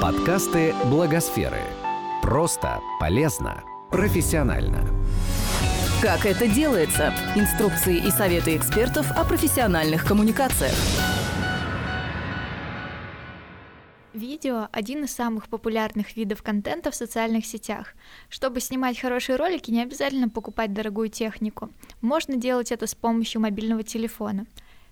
Подкасты Благосферы. Просто, полезно, профессионально. Как это делается? Инструкции и советы экспертов о профессиональных коммуникациях. Видео – один из самых популярных видов контента в социальных сетях. Чтобы снимать хорошие ролики, не обязательно покупать дорогую технику. Можно делать это с помощью мобильного телефона.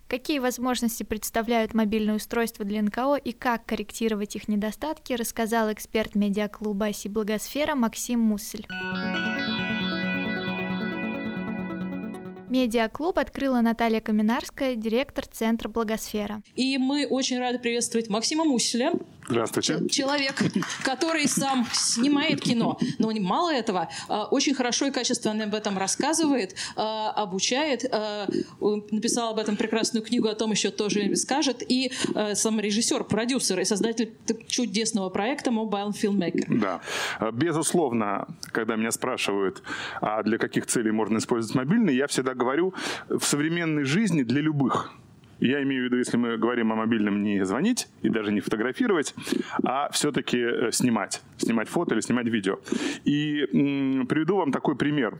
Какие возможности представляют мобильные устройства для НКО и как корректировать их недостатки, рассказал эксперт медиаклуба «Оси Благосфера» Максим Муссель. Медиаклуб открыла Наталья Каминарская, директор Центра Благосфера. И мы очень рады приветствовать Максима Муселя. Здравствуйте. Человек, который сам снимает кино. Но мало этого, а, очень хорошо и качественно об этом рассказывает, а, обучает, написал об этом прекрасную книгу, о том еще тоже скажет. И сам режиссер, продюсер и создатель чудесного проекта Mobile Filmmaker. Да. Безусловно, когда меня спрашивают, а для каких целей можно использовать мобильный, я всегда говорю, в современной жизни для любых я имею в виду, если мы говорим о мобильном, не звонить и даже не фотографировать, а все-таки э, снимать. Снимать фото или снимать видео. И м- приведу вам такой пример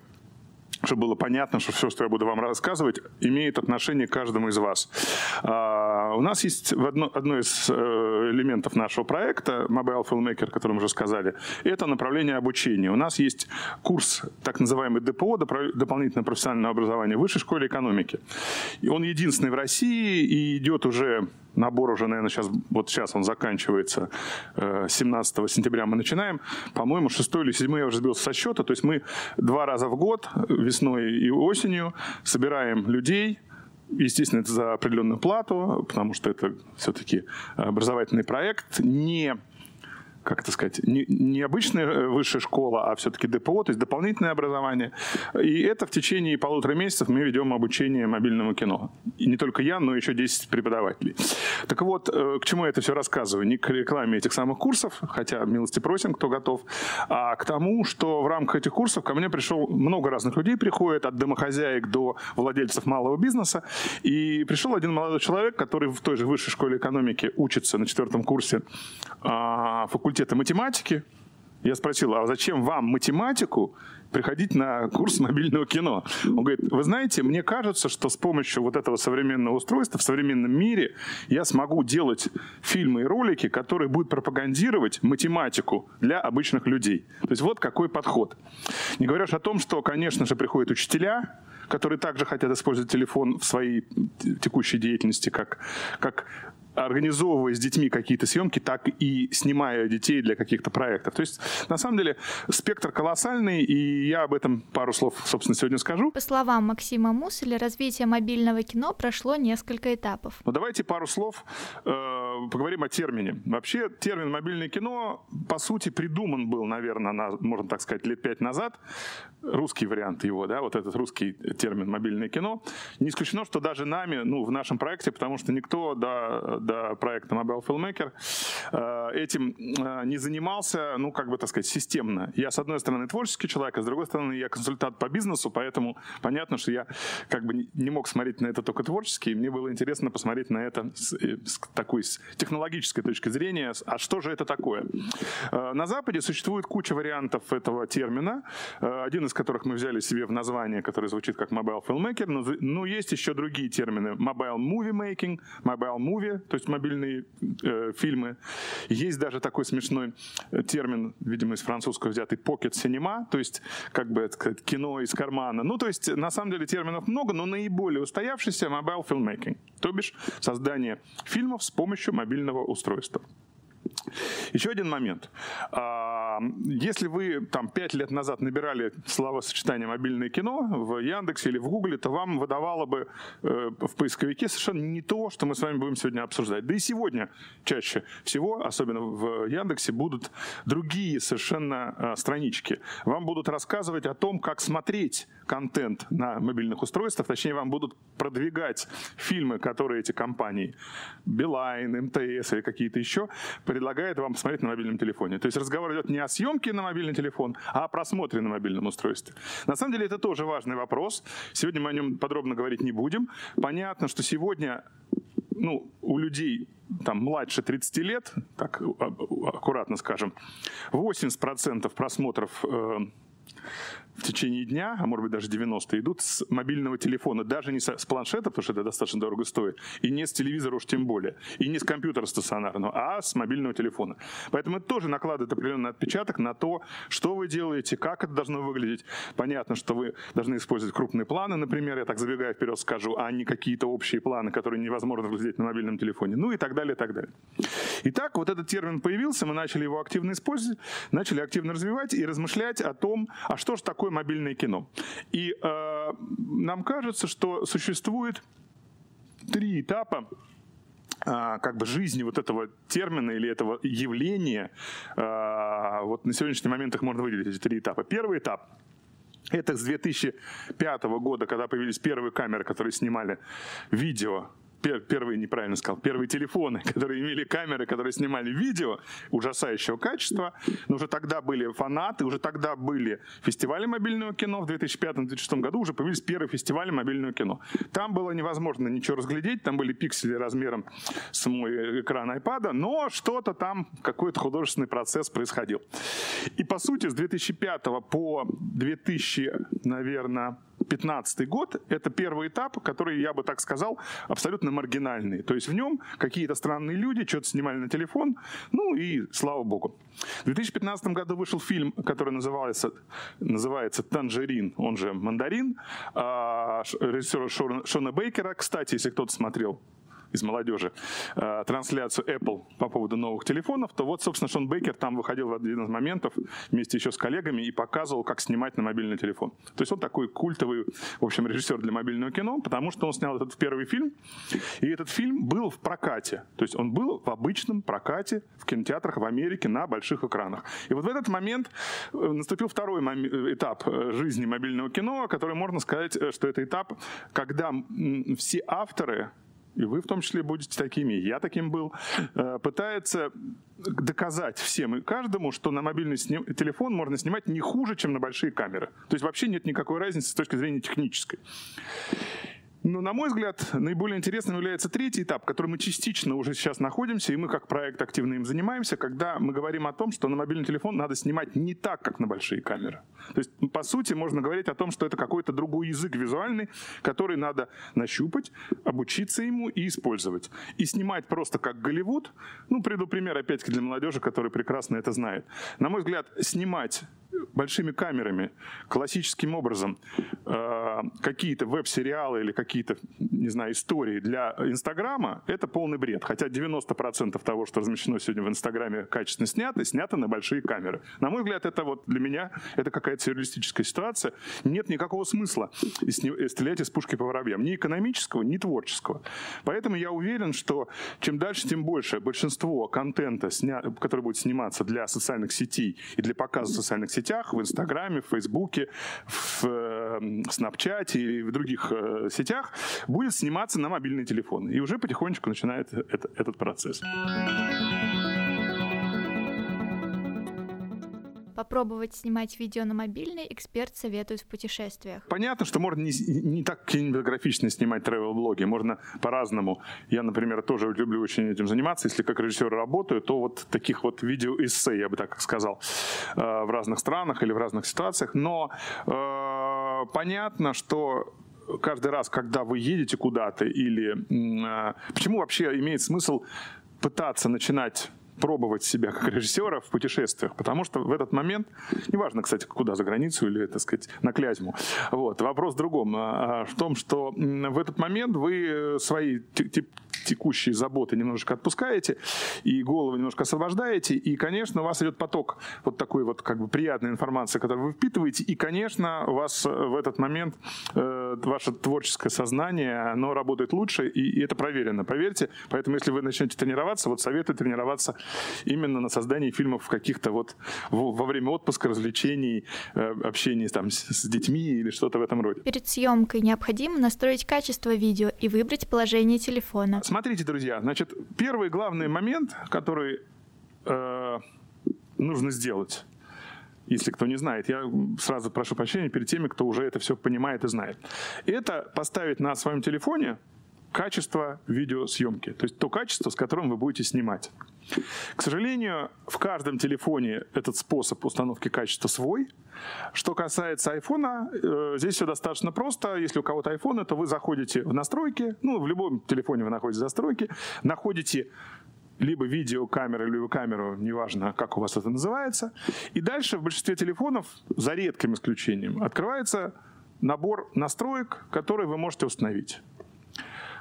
чтобы было понятно, что все, что я буду вам рассказывать, имеет отношение к каждому из вас. А, у нас есть одно, одно из э, элементов нашего проекта Mobile Filmmaker, о котором уже сказали, это направление обучения. У нас есть курс, так называемый ДПО, дополнительное профессиональное образование в Высшей школе экономики. И он единственный в России и идет уже Набор уже, наверное, сейчас, вот сейчас он заканчивается, 17 э, сентября мы начинаем. По-моему, 6 или 7 я уже сбился со счета. То есть мы два раза в год, весной и осенью, собираем людей, Естественно, это за определенную плату, потому что это все-таки образовательный проект, не как это сказать, не, обычная э, высшая школа, а все-таки ДПО, то есть дополнительное образование. И это в течение полутора месяцев мы ведем обучение мобильному кино. И не только я, но еще 10 преподавателей. Так вот, э, к чему я это все рассказываю? Не к рекламе этих самых курсов, хотя милости просим, кто готов, а к тому, что в рамках этих курсов ко мне пришел много разных людей приходит, от домохозяек до владельцев малого бизнеса. И пришел один молодой человек, который в той же высшей школе экономики учится на четвертом курсе а, факультета факультета математики. Я спросил, а зачем вам математику приходить на курс мобильного кино? Он говорит, вы знаете, мне кажется, что с помощью вот этого современного устройства в современном мире я смогу делать фильмы и ролики, которые будут пропагандировать математику для обычных людей. То есть вот какой подход. Не говоря о том, что, конечно же, приходят учителя, которые также хотят использовать телефон в своей текущей деятельности, как, как организовывая с детьми какие-то съемки, так и снимая детей для каких-то проектов. То есть, на самом деле, спектр колоссальный, и я об этом пару слов, собственно, сегодня скажу. По словам Максима Муселя, развитие мобильного кино прошло несколько этапов. Ну, давайте пару слов э, поговорим о термине. Вообще, термин «мобильное кино», по сути, придуман был, наверное, на, можно так сказать, лет пять назад. Русский вариант его, да, вот этот русский термин «мобильное кино». Не исключено, что даже нами, ну, в нашем проекте, потому что никто до, до проекта Mobile Filmmaker, э, этим э, не занимался, ну, как бы, так сказать, системно. Я, с одной стороны, творческий человек, а с другой стороны, я консультант по бизнесу, поэтому понятно, что я как бы не мог смотреть на это только творчески, и мне было интересно посмотреть на это с, э, с такой с технологической точки зрения. А что же это такое? На Западе существует куча вариантов этого термина, один из которых мы взяли себе в название, который звучит как Mobile Filmmaker, но, но есть еще другие термины. Mobile Movie Making, Mobile Movie, то есть мобильные э, фильмы. Есть даже такой смешной э, термин, видимо, из французского взятый, pocket cinema, то есть как бы сказать, кино из кармана. Ну, то есть на самом деле терминов много, но наиболее устоявшийся Mobile Filmmaking, то бишь создание фильмов с помощью мобильного устройства. Еще один момент. А, если вы там пять лет назад набирали словосочетание «мобильное кино» в Яндексе или в Гугле, то вам выдавало бы э, в поисковике совершенно не то, что мы с вами будем сегодня обсуждать. Да и сегодня чаще всего, особенно в Яндексе, будут другие совершенно э, странички. Вам будут рассказывать о том, как смотреть контент на мобильных устройствах, точнее, вам будут продвигать фильмы, которые эти компании, Билайн, МТС или какие-то еще, предлагают вам посмотреть на мобильном телефоне. То есть разговор идет не о съемке на мобильный телефон, а о просмотре на мобильном устройстве. На самом деле это тоже важный вопрос. Сегодня мы о нем подробно говорить не будем. Понятно, что сегодня ну, у людей там младше 30 лет, так аккуратно скажем, 80% просмотров э, в течение дня, а может быть даже 90, идут с мобильного телефона, даже не с планшета, потому что это достаточно дорого стоит, и не с телевизора уж тем более, и не с компьютера стационарного, а с мобильного телефона. Поэтому это тоже накладывает определенный отпечаток на то, что вы делаете, как это должно выглядеть. Понятно, что вы должны использовать крупные планы, например, я так забегая вперед скажу, а не какие-то общие планы, которые невозможно разглядеть на мобильном телефоне, ну и так далее, и так далее. Итак, вот этот термин появился, мы начали его активно использовать, начали активно развивать и размышлять о том, а что же такое такое мобильное кино. И э, нам кажется, что существует три этапа э, как бы жизни вот этого термина или этого явления. Э, вот на сегодняшний момент их можно выделить, эти три этапа. Первый этап это с 2005 года, когда появились первые камеры, которые снимали видео первые, неправильно сказал, первые телефоны, которые имели камеры, которые снимали видео ужасающего качества. Но уже тогда были фанаты, уже тогда были фестивали мобильного кино. В 2005-2006 году уже появились первые фестивали мобильного кино. Там было невозможно ничего разглядеть, там были пиксели размером с мой экран iPad, но что-то там, какой-то художественный процесс происходил. И по сути с 2005 по 2000, наверное, 2015 год – это первый этап, который, я бы так сказал, абсолютно маргинальный. То есть в нем какие-то странные люди что-то снимали на телефон, ну и слава богу. В 2015 году вышел фильм, который называется, называется «Танжерин», он же «Мандарин», а, режиссера Шона Бейкера. Кстати, если кто-то смотрел из молодежи э, трансляцию Apple по поводу новых телефонов, то вот, собственно, Шон Бейкер там выходил в один из моментов вместе еще с коллегами и показывал, как снимать на мобильный телефон. То есть он такой культовый, в общем, режиссер для мобильного кино, потому что он снял этот первый фильм, и этот фильм был в прокате. То есть он был в обычном прокате в кинотеатрах в Америке на больших экранах. И вот в этот момент э, наступил второй этап э, жизни мобильного кино, который можно сказать, что это этап, когда все авторы и вы в том числе будете такими, я таким был, э, пытается доказать всем и каждому, что на мобильный телефон можно снимать не хуже, чем на большие камеры. То есть вообще нет никакой разницы с точки зрения технической. Но, на мой взгляд, наиболее интересным является третий этап, в котором мы частично уже сейчас находимся, и мы как проект активно им занимаемся, когда мы говорим о том, что на мобильный телефон надо снимать не так, как на большие камеры. То есть, по сути, можно говорить о том, что это какой-то другой язык визуальный, который надо нащупать, обучиться ему и использовать. И снимать просто как Голливуд, ну, приду пример, опять-таки, для молодежи, которая прекрасно это знает. На мой взгляд, снимать большими камерами, классическим образом, э, какие-то веб-сериалы или какие-то, не знаю, истории для Инстаграма, это полный бред. Хотя 90% того, что размещено сегодня в Инстаграме, качественно снято, снято на большие камеры. На мой взгляд, это вот для меня, это какая-то сюрреалистическая ситуация. Нет никакого смысла стрелять из пушки по воробьям. Ни экономического, ни творческого. Поэтому я уверен, что чем дальше, тем больше большинство контента, который будет сниматься для социальных сетей и для показа социальных сетей, сетях, в Инстаграме, в Фейсбуке, в э, Снапчате и в других э, сетях, будет сниматься на мобильный телефон. И уже потихонечку начинает это, этот процесс. Попробовать снимать видео на мобильный эксперт советует в путешествиях. Понятно, что можно не, не так кинематографично снимать travel-блоги, можно по-разному. Я, например, тоже люблю очень этим заниматься. Если как режиссер работаю, то вот таких вот видео-эссе, я бы так сказал, э, в разных странах или в разных ситуациях. Но э, понятно, что каждый раз, когда вы едете куда-то или... Э, почему вообще имеет смысл пытаться начинать пробовать себя как режиссера в путешествиях, потому что в этот момент, неважно, кстати, куда, за границу или, так сказать, на Клязьму, вот, вопрос в другом, а, а в том, что в этот момент вы свои текущие заботы немножечко отпускаете, и голову немножко освобождаете, и, конечно, у вас идет поток вот такой вот как бы приятной информации, которую вы впитываете, и, конечно, у вас в этот момент э, ваше творческое сознание, оно работает лучше, и, и это проверено, поверьте. Поэтому, если вы начнете тренироваться, вот советую тренироваться именно на создании фильмов каких-то вот во время отпуска, развлечений, э, общения там с, с детьми или что-то в этом роде. Перед съемкой необходимо настроить качество видео и выбрать положение телефона. Смотрите, друзья, значит, первый главный момент, который э, нужно сделать, если кто не знает, я сразу прошу прощения перед теми, кто уже это все понимает и знает. Это поставить на своем телефоне качество видеосъемки, то есть то качество, с которым вы будете снимать. К сожалению, в каждом телефоне этот способ установки качества свой. Что касается айфона, э, здесь все достаточно просто. Если у кого-то айфон, то вы заходите в настройки, ну, в любом телефоне вы находите настройки, находите либо видеокамеру, либо камеру, неважно, как у вас это называется. И дальше в большинстве телефонов, за редким исключением, открывается набор настроек, которые вы можете установить.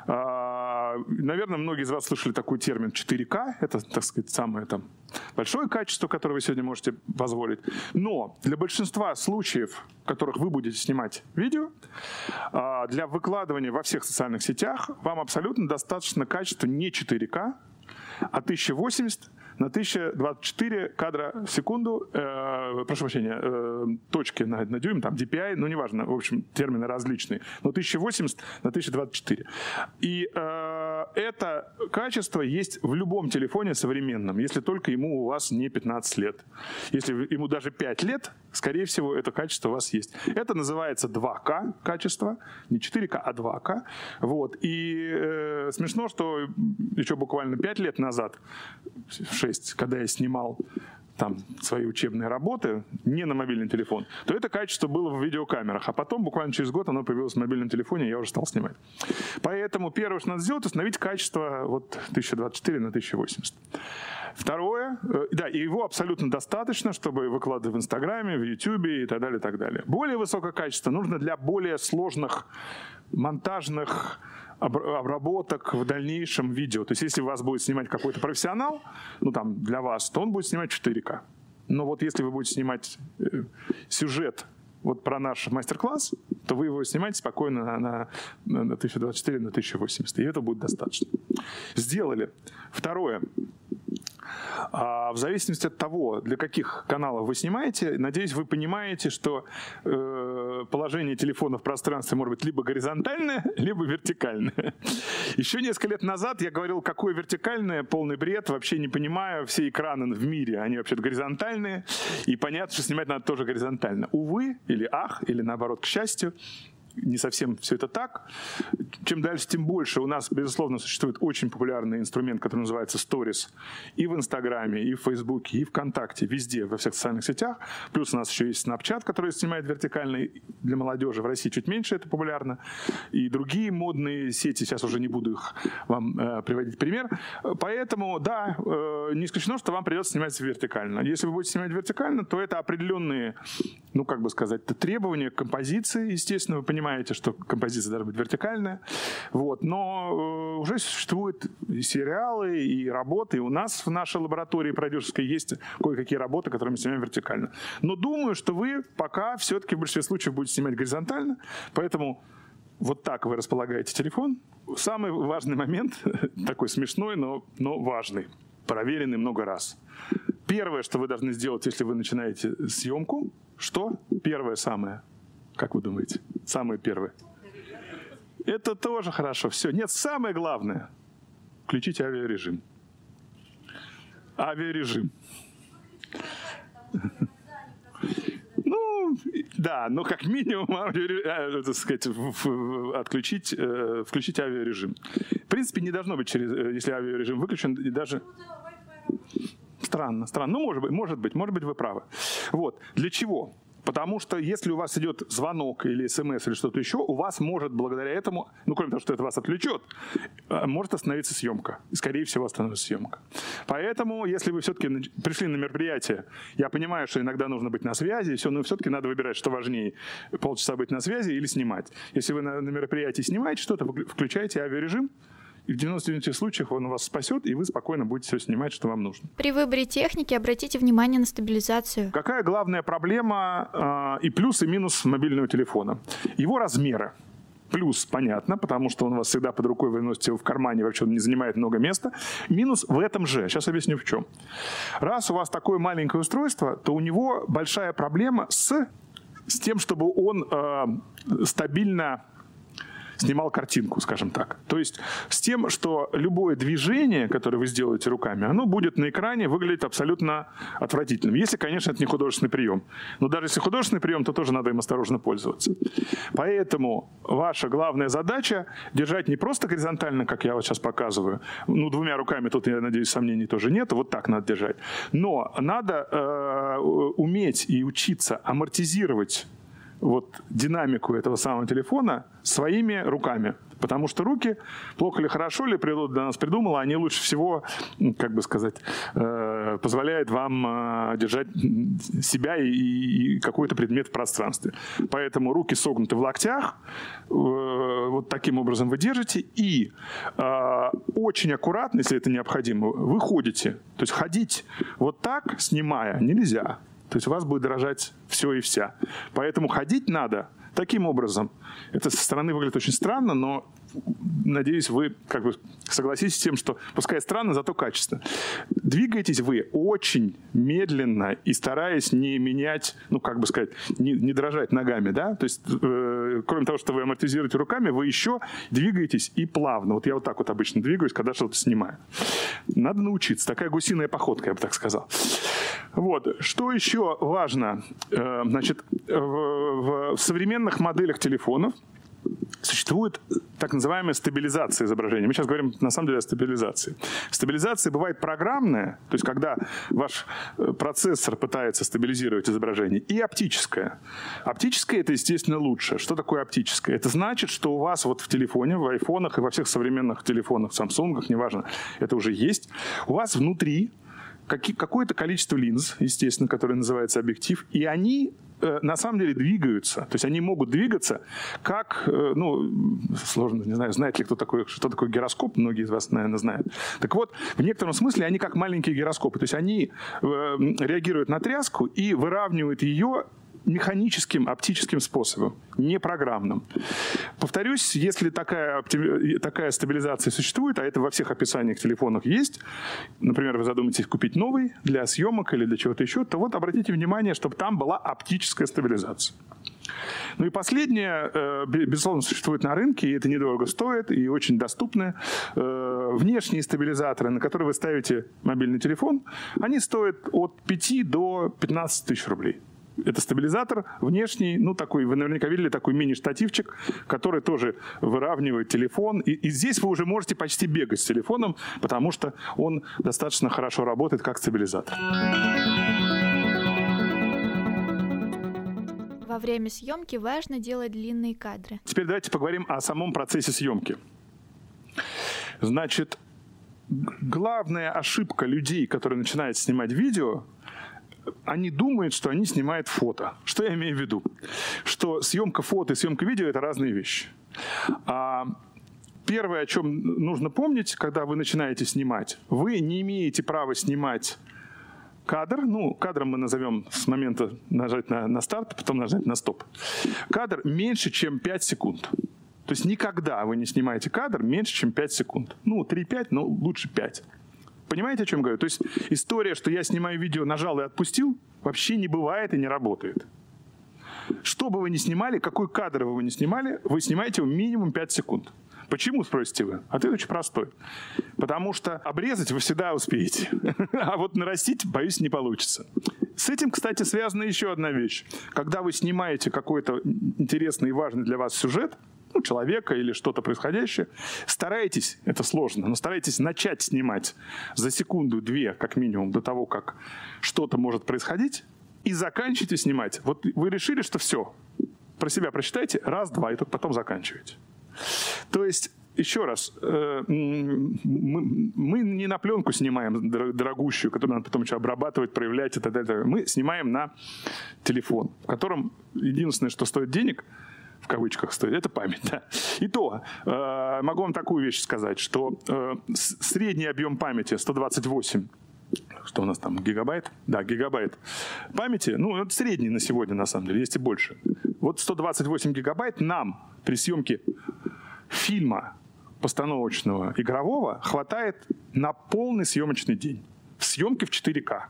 А, наверное, многие из вас слышали такой термин 4К. Это, так сказать, самое там большое качество, которое вы сегодня можете позволить. Но для большинства случаев, в которых вы будете снимать видео, а, для выкладывания во всех социальных сетях вам абсолютно достаточно качества не 4К, а 1080 на 1024 кадра в секунду, э, прошу прощения, э, точки на, на дюйм, там DPI, ну неважно, в общем, термины различные, но 1080 на 1024. И э, это качество есть в любом телефоне современном, если только ему у вас не 15 лет. Если ему даже 5 лет, скорее всего, это качество у вас есть. Это называется 2К качество, не 4К, а 2К. Вот. И э, смешно, что еще буквально 5 лет назад, 6, когда я снимал там свои учебные работы не на мобильный телефон, то это качество было в видеокамерах. А потом, буквально через год, оно появилось в мобильном телефоне, и я уже стал снимать. Поэтому первое, что надо сделать, установить качество вот 1024 на 1080. Второе, э, да, и его абсолютно достаточно, чтобы выкладывать в Инстаграме, в Ютубе и так далее, и так далее. Более высокое качество нужно для более сложных монтажных обработок в дальнейшем видео. То есть если вас будет снимать какой-то профессионал, ну там для вас, то он будет снимать 4К. Но вот если вы будете снимать э, сюжет вот про наш мастер-класс, то вы его снимаете спокойно на, на, на 1024, на 1080, и это будет достаточно. Сделали. Второе. А в зависимости от того, для каких каналов вы снимаете, надеюсь, вы понимаете, что э, положение телефона в пространстве может быть либо горизонтальное, либо вертикальное. Еще несколько лет назад я говорил, какое вертикальное, полный бред, вообще не понимаю, все экраны в мире, они вообще горизонтальные, и понятно, что снимать надо тоже горизонтально. Увы, или ах, или наоборот, к счастью, не совсем все это так. Чем дальше, тем больше. У нас, безусловно, существует очень популярный инструмент, который называется Stories. И в Инстаграме, и в Фейсбуке, и ВКонтакте, везде, во всех социальных сетях. Плюс у нас еще есть Snapchat, который снимает вертикально для молодежи. В России чуть меньше это популярно. И другие модные сети, сейчас уже не буду их вам э, приводить пример. Поэтому, да, э, не исключено, что вам придется снимать вертикально. Если вы будете снимать вертикально, то это определенные, ну, как бы сказать, требования к композиции, естественно, вы понимаете, понимаете, что композиция должна быть вертикальная. Вот. Но э, уже существуют и сериалы, и работы. У нас в нашей лаборатории продюсерской есть кое-какие работы, которые мы снимаем вертикально. Но думаю, что вы пока все-таки в большинстве случаев будете снимать горизонтально. Поэтому вот так вы располагаете телефон. Самый важный момент, такой смешной, но, но важный, проверенный много раз. Первое, что вы должны сделать, если вы начинаете съемку, что? Первое самое – как вы думаете? Самое первое. Это тоже хорошо. Все. Нет, самое главное. Включите авиарежим. Авиарежим. Ну, да, но как минимум э, так сказать, отключить, э, включить авиарежим. В принципе, не должно быть, через, э, если авиарежим выключен, и даже... Странно, странно. Ну, может быть, может быть, может быть, вы правы. Вот. Для чего? Потому что если у вас идет звонок или смс или что-то еще, у вас может благодаря этому, ну кроме того, что это вас отвлечет, э, может остановиться съемка. И скорее всего остановится съемка. Поэтому, если вы все-таки пришли на мероприятие, я понимаю, что иногда нужно быть на связи, все, но все-таки надо выбирать, что важнее, полчаса быть на связи или снимать. Если вы на мероприятии снимаете что-то, включаете авиарежим, и в 99 случаях он вас спасет, и вы спокойно будете все снимать, что вам нужно. При выборе техники обратите внимание на стабилизацию. Какая главная проблема э, и плюс, и минус мобильного телефона? Его размеры. Плюс, понятно, потому что он у вас всегда под рукой, вы носите его в кармане, вообще он не занимает много места. Минус в этом же. Сейчас объясню в чем. Раз у вас такое маленькое устройство, то у него большая проблема с, с тем, чтобы он э, стабильно снимал картинку, скажем так. То есть с тем, что любое движение, которое вы сделаете руками, оно будет на экране выглядеть абсолютно отвратительным. Если, конечно, это не художественный прием. Но даже если художественный прием, то тоже надо им осторожно пользоваться. Поэтому ваша главная задача держать не просто горизонтально, как я вот сейчас показываю, ну, двумя руками тут, я надеюсь, сомнений тоже нет, вот так надо держать. Но надо э, уметь и учиться амортизировать вот динамику этого самого телефона своими руками. Потому что руки, плохо или хорошо ли природа для нас придумала, они лучше всего, как бы сказать, э, позволяют вам э, держать себя и, какой-то предмет в пространстве. Поэтому руки согнуты в локтях, э, вот таким образом вы держите, и очень аккуратно, если это необходимо, вы ходите. То есть ходить вот так, снимая, нельзя. То есть у вас будет дрожать все и вся. Поэтому ходить надо таким образом. Это со стороны выглядит очень странно, но надеюсь, вы как бы согласитесь с тем, что пускай странно, зато качественно. Двигаетесь вы очень медленно и стараясь не менять, ну, как бы сказать, не, не дрожать ногами, да? То есть, э, кроме того, что вы амортизируете руками, вы еще двигаетесь и плавно. Вот я вот так вот обычно двигаюсь, когда что-то снимаю. Надо научиться. Такая гусиная походка, я бы так сказал. Вот. Что еще важно? Э, значит, в, в современных моделях телефонов существует так называемая стабилизация изображения. Мы сейчас говорим на самом деле о стабилизации. Стабилизация бывает программная, то есть когда ваш э, процессор пытается стабилизировать изображение, и оптическая. Оптическая это, естественно, лучше. Что такое оптическая? Это значит, что у вас вот в телефоне, в айфонах и во всех современных телефонах, Samsung, неважно, это уже есть, у вас внутри какое-то количество линз, естественно, которые называется объектив, и они Э, на самом деле двигаются. То есть они могут двигаться как, э, ну, сложно, не знаю, знает ли кто такой, что такое гироскоп, многие из вас, наверное, знают. Так вот, в некотором смысле они как маленькие гироскопы. То есть они э, реагируют на тряску и выравнивают ее механическим, оптическим способом, не программным. Повторюсь, если такая, такая стабилизация существует, а это во всех описаниях телефонов есть, например, вы задумаетесь купить новый для съемок или для чего-то еще, то вот обратите внимание, чтобы там была оптическая стабилизация. Ну и последнее, э, безусловно, существует на рынке, и это недорого стоит, и очень доступно. Э, внешние стабилизаторы, на которые вы ставите мобильный телефон, они стоят от 5 до 15 тысяч рублей. Это стабилизатор внешний, ну такой, вы наверняка видели такой мини-штативчик, который тоже выравнивает телефон. И, и здесь вы уже можете почти бегать с телефоном, потому что он достаточно хорошо работает как стабилизатор. Во время съемки важно делать длинные кадры. Теперь давайте поговорим о самом процессе съемки. Значит, главная ошибка людей, которые начинают снимать видео, они думают, что они снимают фото. Что я имею в виду? Что съемка фото и съемка видео – это разные вещи. А первое, о чем нужно помнить, когда вы начинаете снимать, вы не имеете права снимать кадр, ну, кадром мы назовем с момента нажать на, на старт, потом нажать на стоп. Кадр меньше, чем 5 секунд. То есть никогда вы не снимаете кадр меньше, чем 5 секунд. Ну, 3-5, но лучше 5. Понимаете, о чем говорю? То есть история, что я снимаю видео, нажал и отпустил, вообще не бывает и не работает. Что бы вы ни снимали, какой кадр вы бы ни снимали, вы снимаете его минимум 5 секунд. Почему, спросите вы? Ответ очень простой. Потому что обрезать вы всегда успеете. А вот нарастить, боюсь, не получится. С этим, кстати, связана еще одна вещь. Когда вы снимаете какой-то интересный и важный для вас сюжет, ну, человека или что-то происходящее, старайтесь, это сложно, но старайтесь начать снимать за секунду-две, как минимум, до того, как что-то может происходить, и заканчивайте снимать. Вот вы решили, что все, про себя прочитайте, раз, два, и только потом заканчиваете. То есть еще раз, э, мы, мы не на пленку снимаем дорогущую, которую надо потом еще обрабатывать, проявлять и так далее. Мы снимаем на телефон, в котором единственное, что стоит денег – в кавычках стоит, это память. Да. И то, э, могу вам такую вещь сказать, что э, средний объем памяти 128 что у нас там, гигабайт? Да, гигабайт памяти, ну, это средний на сегодня, на самом деле, есть и больше. Вот 128 гигабайт нам при съемке фильма постановочного игрового хватает на полный съемочный день. В съемке в 4К.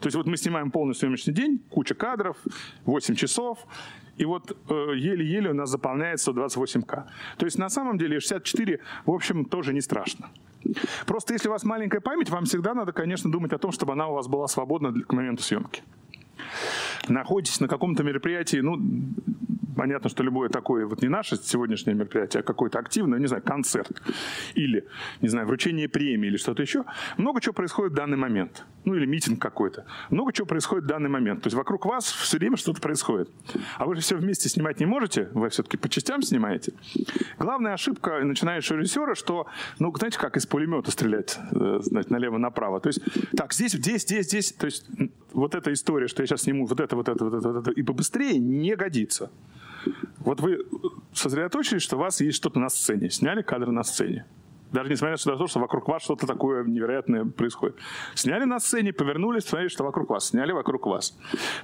То есть вот мы снимаем полный съемочный день, куча кадров, 8 часов, И вот э, еле-еле у нас заполняется 128К. То есть на самом деле 64, в общем, тоже не страшно. Просто если у вас маленькая память, вам всегда надо, конечно, думать о том, чтобы она у вас была свободна к моменту съемки. Находитесь на каком-то мероприятии, ну, понятно, что любое такое, вот не наше сегодняшнее мероприятие, а какое-то активное, не знаю, концерт или, не знаю, вручение премии или что-то еще, много чего происходит в данный момент. Ну или митинг какой-то. Много чего происходит в данный момент. То есть вокруг вас все время что-то происходит. А вы же все вместе снимать не можете, вы все-таки по частям снимаете. Главная ошибка начинающего режиссера, что, ну, знаете, как из пулемета стрелять, э, знаете, налево-направо. То есть, так, здесь, здесь, здесь, здесь. То есть вот эта история, что я сейчас сниму вот это, вот это, вот это, вот это, и побыстрее, не годится. Вот вы сосредоточились, что у вас есть что-то на сцене, сняли кадры на сцене. Даже несмотря на то, что вокруг вас что-то такое невероятное происходит. Сняли на сцене, повернулись, посмотрели, что вокруг вас. Сняли вокруг вас.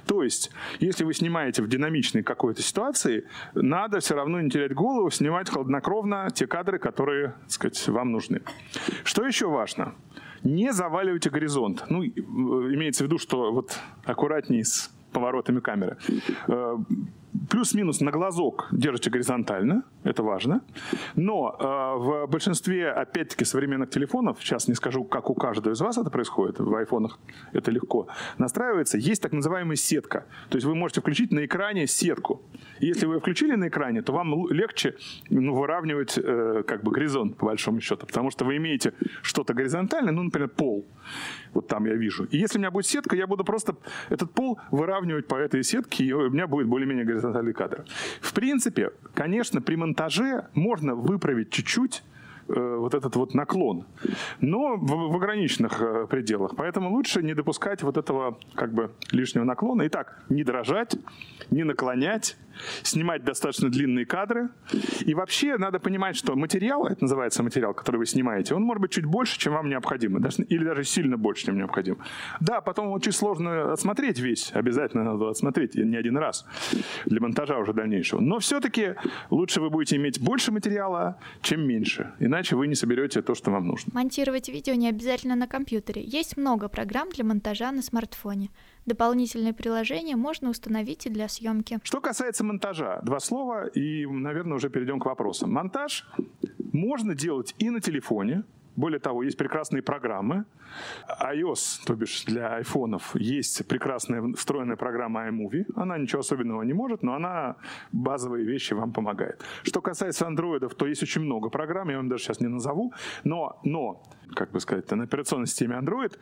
То есть, если вы снимаете в динамичной какой-то ситуации, надо все равно не терять голову, снимать хладнокровно те кадры, которые, так сказать, вам нужны. Что еще важно? Не заваливайте горизонт. Ну, имеется в виду, что вот аккуратнее с поворотами камеры. Плюс-минус на глазок держите горизонтально, это важно. Но э, в большинстве, опять-таки, современных телефонов, сейчас не скажу, как у каждого из вас это происходит, в айфонах это легко настраивается, есть так называемая сетка. То есть вы можете включить на экране сетку. И если вы включили на экране, то вам легче ну, выравнивать э, как бы горизонт, по большому счету, потому что вы имеете что-то горизонтальное, ну, например, пол. Вот там я вижу. И если у меня будет сетка, я буду просто этот пол выравнивать по этой сетке, и у меня будет более-менее горизонтальный кадр. В принципе, конечно, при монтаже можно выправить чуть-чуть Э, вот этот вот наклон, но в, в ограниченных э, пределах. Поэтому лучше не допускать вот этого как бы лишнего наклона. Итак, не дрожать, не наклонять, снимать достаточно длинные кадры. И вообще надо понимать, что материал, это называется материал, который вы снимаете, он может быть чуть больше, чем вам необходимо, даже, или даже сильно больше, чем необходимо. Да, потом очень сложно отсмотреть весь, обязательно надо отсмотреть не один раз для монтажа уже дальнейшего. Но все-таки лучше вы будете иметь больше материала, чем меньше иначе вы не соберете то, что вам нужно. Монтировать видео не обязательно на компьютере. Есть много программ для монтажа на смартфоне. Дополнительные приложения можно установить и для съемки. Что касается монтажа, два слова, и, наверное, уже перейдем к вопросам. Монтаж можно делать и на телефоне, более того, есть прекрасные программы. iOS, то бишь для айфонов, есть прекрасная встроенная программа iMovie. Она ничего особенного не может, но она базовые вещи вам помогает. Что касается андроидов, то есть очень много программ, я вам даже сейчас не назову. Но, но как бы сказать, на операционной системе Android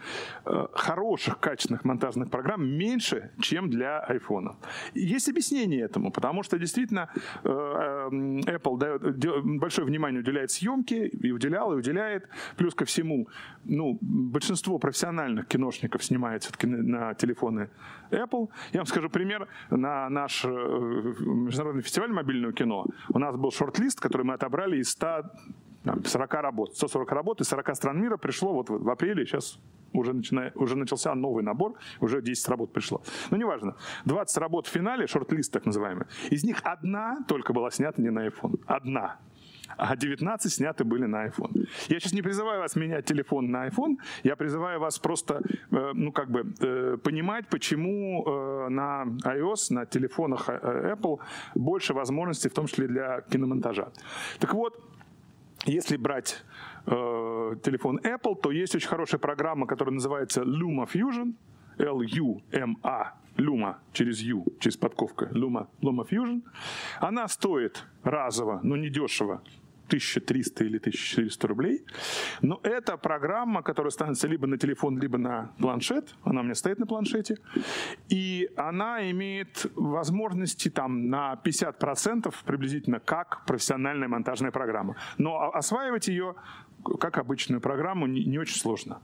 э, хороших, качественных монтажных программ меньше, чем для iPhone. Есть объяснение этому, потому что действительно э, Apple дает, большое внимание уделяет съемке, и уделял, и уделяет. Плюс ко всему, ну, большинство профессиональных киношников снимает на телефоны Apple. Я вам скажу пример. На наш э, международный фестиваль мобильного кино у нас был шорт-лист, который мы отобрали из 100 40 работ, 140 работ из 40 стран мира пришло вот в апреле, сейчас уже, начиная, уже начался новый набор, уже 10 работ пришло. Но неважно. 20 работ в финале, шорт-лист так называемый, из них одна только была снята не на iPhone. Одна а 19 сняты были на iPhone. Я сейчас не призываю вас менять телефон на iPhone, я призываю вас просто, э, ну, как бы, э, понимать, почему э, на iOS, на телефонах Apple больше возможностей, в том числе для киномонтажа. Так вот, если брать э, телефон Apple, то есть очень хорошая программа, которая называется Luma Fusion, L-U-M-A, Luma через U, через подковка, Luma, Luma Fusion. Она стоит разово, но не дешево, 1300 или 1400 рублей. Но это программа, которая ставится либо на телефон, либо на планшет. Она у меня стоит на планшете. И она имеет возможности там на 50% приблизительно как профессиональная монтажная программа. Но осваивать ее как обычную программу, не, очень сложно.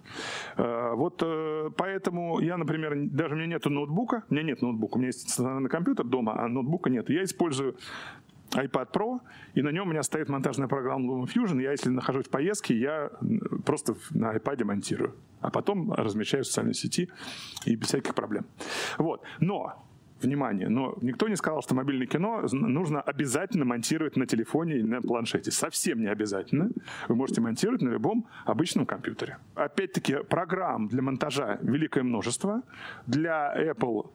Э, вот э, поэтому я, например, даже у меня нет ноутбука, у меня нет ноутбука, у меня есть стационарный компьютер дома, а ноутбука нет. Я использую iPad Pro, и на нем у меня стоит монтажная программа Luma Fusion. Я, если нахожусь в поездке, я просто на iPad монтирую, а потом размещаю в социальной сети и без всяких проблем. Вот. Но внимание, но никто не сказал, что мобильное кино нужно обязательно монтировать на телефоне или на планшете. Совсем не обязательно. Вы можете монтировать на любом обычном компьютере. Опять-таки, программ для монтажа великое множество. Для Apple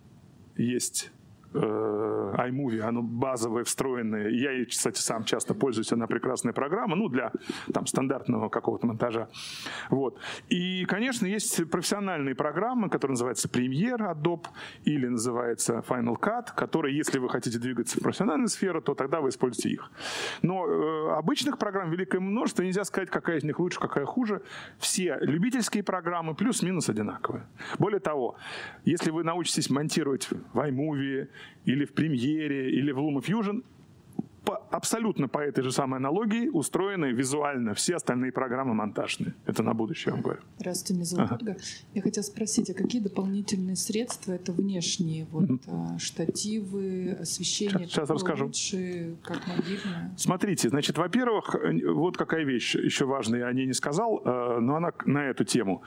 есть iMovie, оно базовое, встроенное. Я, кстати, сам часто пользуюсь, она прекрасная программа, ну, для там стандартного какого-то монтажа. Вот. И, конечно, есть профессиональные программы, которые называются Premiere Adobe или называется Final Cut, которые, если вы хотите двигаться в профессиональную сферу, то тогда вы используете их. Но э, обычных программ великое множество, нельзя сказать, какая из них лучше, какая хуже. Все любительские программы плюс-минус одинаковые. Более того, если вы научитесь монтировать в iMovie или в Premiere или в LumaFusion, по, абсолютно по этой же самой аналогии устроены визуально все остальные программы монтажные. Это на будущее, я вам говорю. Здравствуйте, меня зовут ага. Ольга. Я хотела спросить, а какие дополнительные средства, это внешние, вот mm-hmm. штативы, освещение? Сейчас, сейчас расскажу. Лучше, как мобильное? Смотрите, значит, во-первых, вот какая вещь еще важная, я о ней не сказал, э, но она на эту тему.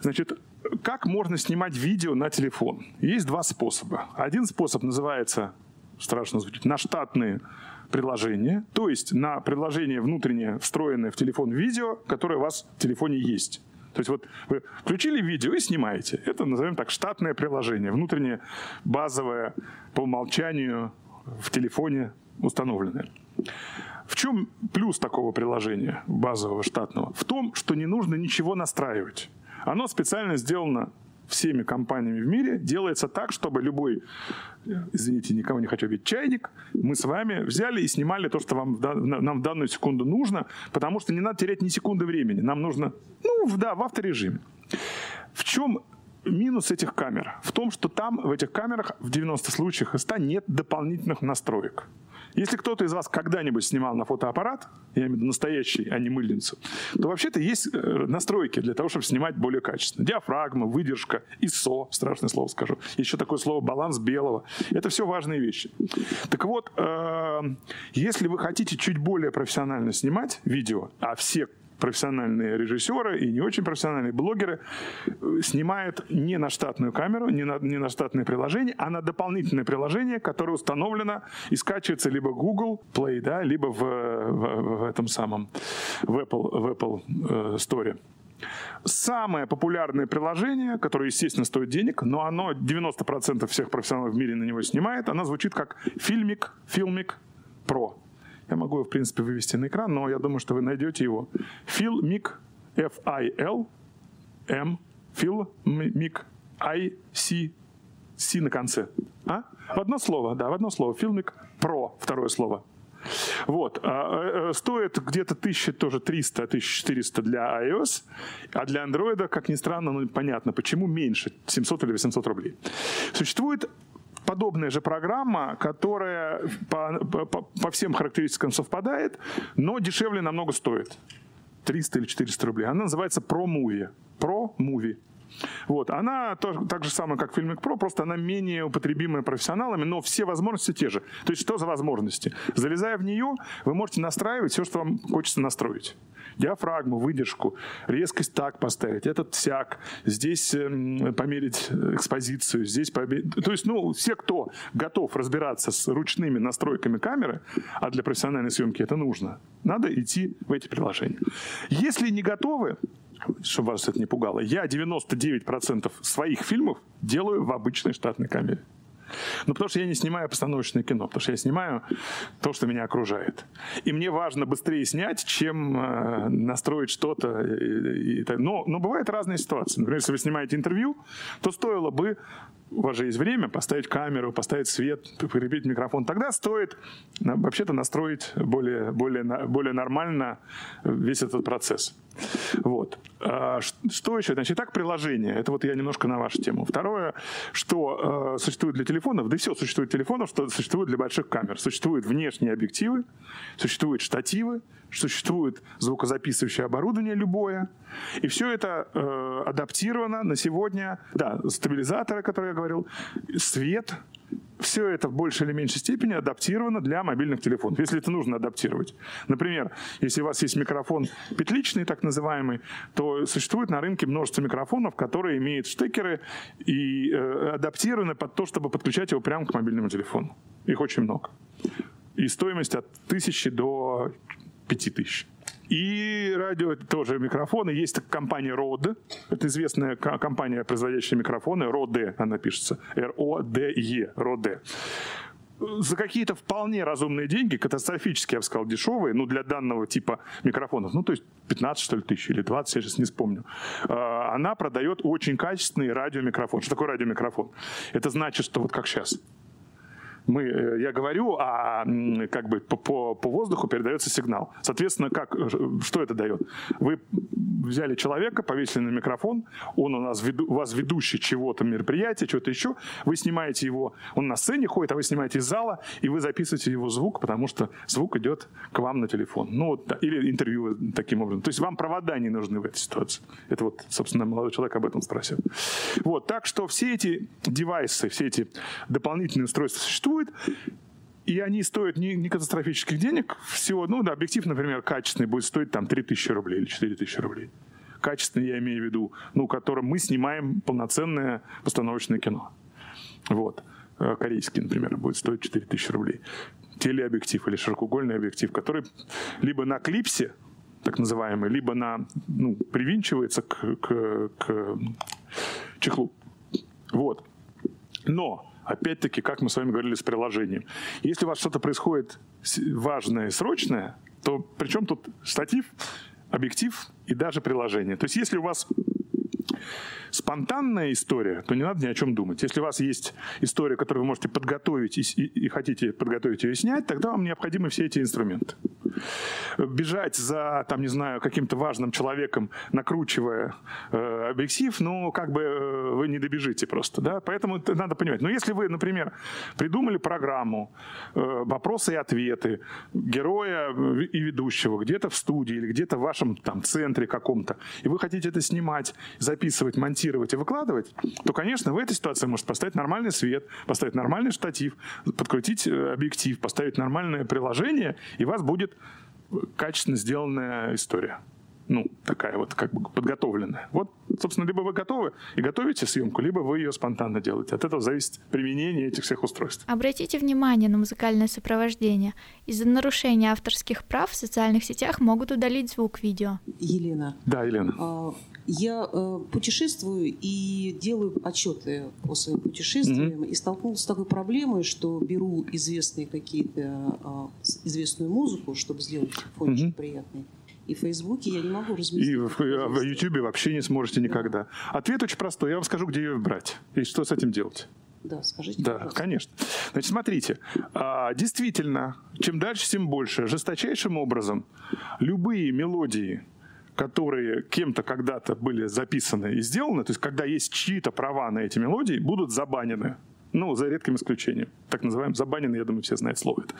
Значит, как можно снимать видео на телефон? Есть два способа. Один способ называется страшно звучит, на штатные приложения, то есть на приложение внутреннее, встроенное в телефон видео, которое у вас в телефоне есть. То есть вот вы включили видео и снимаете. Это, назовем так, штатное приложение, внутреннее, базовое, по умолчанию в телефоне установленное. В чем плюс такого приложения базового штатного? В том, что не нужно ничего настраивать. Оно специально сделано всеми компаниями в мире делается так, чтобы любой, извините, никого не хочу обидеть, чайник, мы с вами взяли и снимали то, что вам, нам в данную секунду нужно, потому что не надо терять ни секунды времени. Нам нужно, ну, да, в авторежиме. В чем минус этих камер? В том, что там, в этих камерах, в 90 случаях из 100 нет дополнительных настроек. Если кто-то из вас когда-нибудь снимал на фотоаппарат, я имею в виду настоящий, а не мыльницу, то вообще-то есть э, настройки для того, чтобы снимать более качественно. Диафрагма, выдержка, ISO, страшное слово скажу. Еще такое слово баланс белого. Это все важные вещи. Так вот, э, если вы хотите чуть более профессионально снимать видео, а все профессиональные режиссеры и не очень профессиональные блогеры э, снимают не на штатную камеру, не на, не на штатное приложение, а на дополнительное приложение, которое установлено и скачивается либо Google Play, да, либо в, в, в этом самом, в Apple, в Apple э, Store. Самое популярное приложение, которое, естественно, стоит денег, но оно 90% всех профессионалов в мире на него снимает, оно звучит как Filmic, Filmic Pro. Я могу его, в принципе, вывести на экран, но я думаю, что вы найдете его. Filmic, F-I-L, M, Filmic, I-C, C на конце. А? В одно слово, да, в одно слово. Filmic Pro, второе слово. Вот. А, а, стоит где-то 1000, тоже 300, 1400 для iOS, а для Android, как ни странно, ну, понятно, почему меньше, 700 или 800 рублей. Существует подобная же программа, которая по, по, по всем характеристикам совпадает, но дешевле намного стоит. 300 или 400 рублей. Она называется ProMovie. ProMovie. Вот. Она тоже, так же самая, как Filmic Pro, просто она менее употребимая профессионалами, но все возможности те же. То есть что за возможности? Залезая в нее, вы можете настраивать все, что вам хочется настроить диафрагму, выдержку, резкость так поставить, этот всяк, здесь э, померить экспозицию, здесь померить... То есть, ну, все, кто готов разбираться с ручными настройками камеры, а для профессиональной съемки это нужно, надо идти в эти приложения. Если не готовы, чтобы вас это не пугало, я 99% своих фильмов делаю в обычной штатной камере. Ну, потому что я не снимаю постановочное кино, потому что я снимаю то, что меня окружает. И мне важно быстрее снять, чем э, настроить что-то. И, но, но бывают разные ситуации. Например, если вы снимаете интервью, то стоило бы у вас же есть время поставить камеру, поставить свет, прикрепить микрофон. Тогда стоит вообще-то настроить более, более, более нормально весь этот процесс. Вот. А что еще? Значит, так приложение. Это вот я немножко на вашу тему. Второе, что э, существует для телефонов, да все существует телефонов, что существует для больших камер. Существуют внешние объективы, существуют штативы, существует звукозаписывающее оборудование любое. И все это э, адаптировано на сегодня. Да, стабилизаторы, которые я говорил, свет, все это в большей или меньшей степени адаптировано для мобильных телефонов, если это нужно адаптировать. Например, если у вас есть микрофон петличный, так называемый, то существует на рынке множество микрофонов, которые имеют штекеры и э, адаптированы под то, чтобы подключать его прямо к мобильному телефону. Их очень много. И стоимость от тысячи до пяти тысяч. И радио тоже микрофоны. Есть компания Rode. Это известная компания, производящая микрофоны. Rode она пишется. R-O-D-E. Rode за какие-то вполне разумные деньги, катастрофически, я бы сказал, дешевые, ну, для данного типа микрофонов, ну, то есть 15, что ли, тысяч или 20, я сейчас не вспомню, а, она продает очень качественный радиомикрофон. Что такое радиомикрофон? Это значит, что вот как сейчас – мы, э, я говорю, а как бы по, по, по воздуху передается сигнал. Соответственно, как, э, что это дает? Вы взяли человека, повесили на микрофон, он у, нас веду, у вас ведущий чего-то мероприятия, чего-то еще, вы снимаете его, он на сцене ходит, а вы снимаете из зала, и вы записываете его звук, потому что звук идет к вам на телефон. Ну, или интервью таким образом. То есть вам провода не нужны в этой ситуации. Это вот, собственно, молодой человек об этом спросил. Вот, так что все эти девайсы, все эти дополнительные устройства существуют, существует, и они стоят не, не катастрофических денег, всего, ну да, объектив, например, качественный будет стоить там 3000 рублей или 4000 рублей. Качественный, я имею в виду, ну, которым мы снимаем полноценное постановочное кино. Вот. Э, корейский, например, будет стоить 4000 рублей. Телеобъектив или широкоугольный объектив, который либо на клипсе, так называемый, либо на, ну, привинчивается к, к, к чехлу. Вот. Но Опять-таки, как мы с вами говорили с приложением. Если у вас что-то происходит важное срочное, то причем тут штатив, объектив и даже приложение. То есть если у вас спонтанная история, то не надо ни о чем думать. Если у вас есть история, которую вы можете подготовить и, и, и хотите подготовить ее и снять, тогда вам необходимы все эти инструменты. Бежать за, там, не знаю, каким-то важным человеком, накручивая э, объектив, ну, как бы э, вы не добежите просто, да, поэтому это надо понимать. Но если вы, например, придумали программу, э, вопросы и ответы героя и ведущего где-то в студии или где-то в вашем там центре каком-то, и вы хотите это снимать, записывать, монтировать и выкладывать, то, конечно, в этой ситуации может поставить нормальный свет, поставить нормальный штатив, подкрутить э, объектив, поставить нормальное приложение, и у вас будет качественно сделанная история ну, такая вот как бы подготовленная. Вот, собственно, либо вы готовы и готовите съемку, либо вы ее спонтанно делаете. От этого зависит применение этих всех устройств. Обратите внимание на музыкальное сопровождение. Из-за нарушения авторских прав в социальных сетях могут удалить звук видео. Елена. Да, Елена. А, я э, путешествую и делаю отчеты по своим путешествиям mm-hmm. и столкнулась с такой проблемой, что беру известные какие-то а, известную музыку, чтобы сделать фончик mm-hmm. приятный и в Фейсбуке я не могу разместить. И в, в Ютубе вообще не сможете никогда. Да. Ответ очень простой. Я вам скажу, где ее брать и что с этим делать. Да, скажите, Да, пожалуйста. конечно. Значит, смотрите, а, действительно, чем дальше, тем больше. Жесточайшим образом любые мелодии, которые кем-то когда-то были записаны и сделаны, то есть когда есть чьи-то права на эти мелодии, будут забанены. Ну, за редким исключением. Так называемым забанены, я думаю, все знают слово это.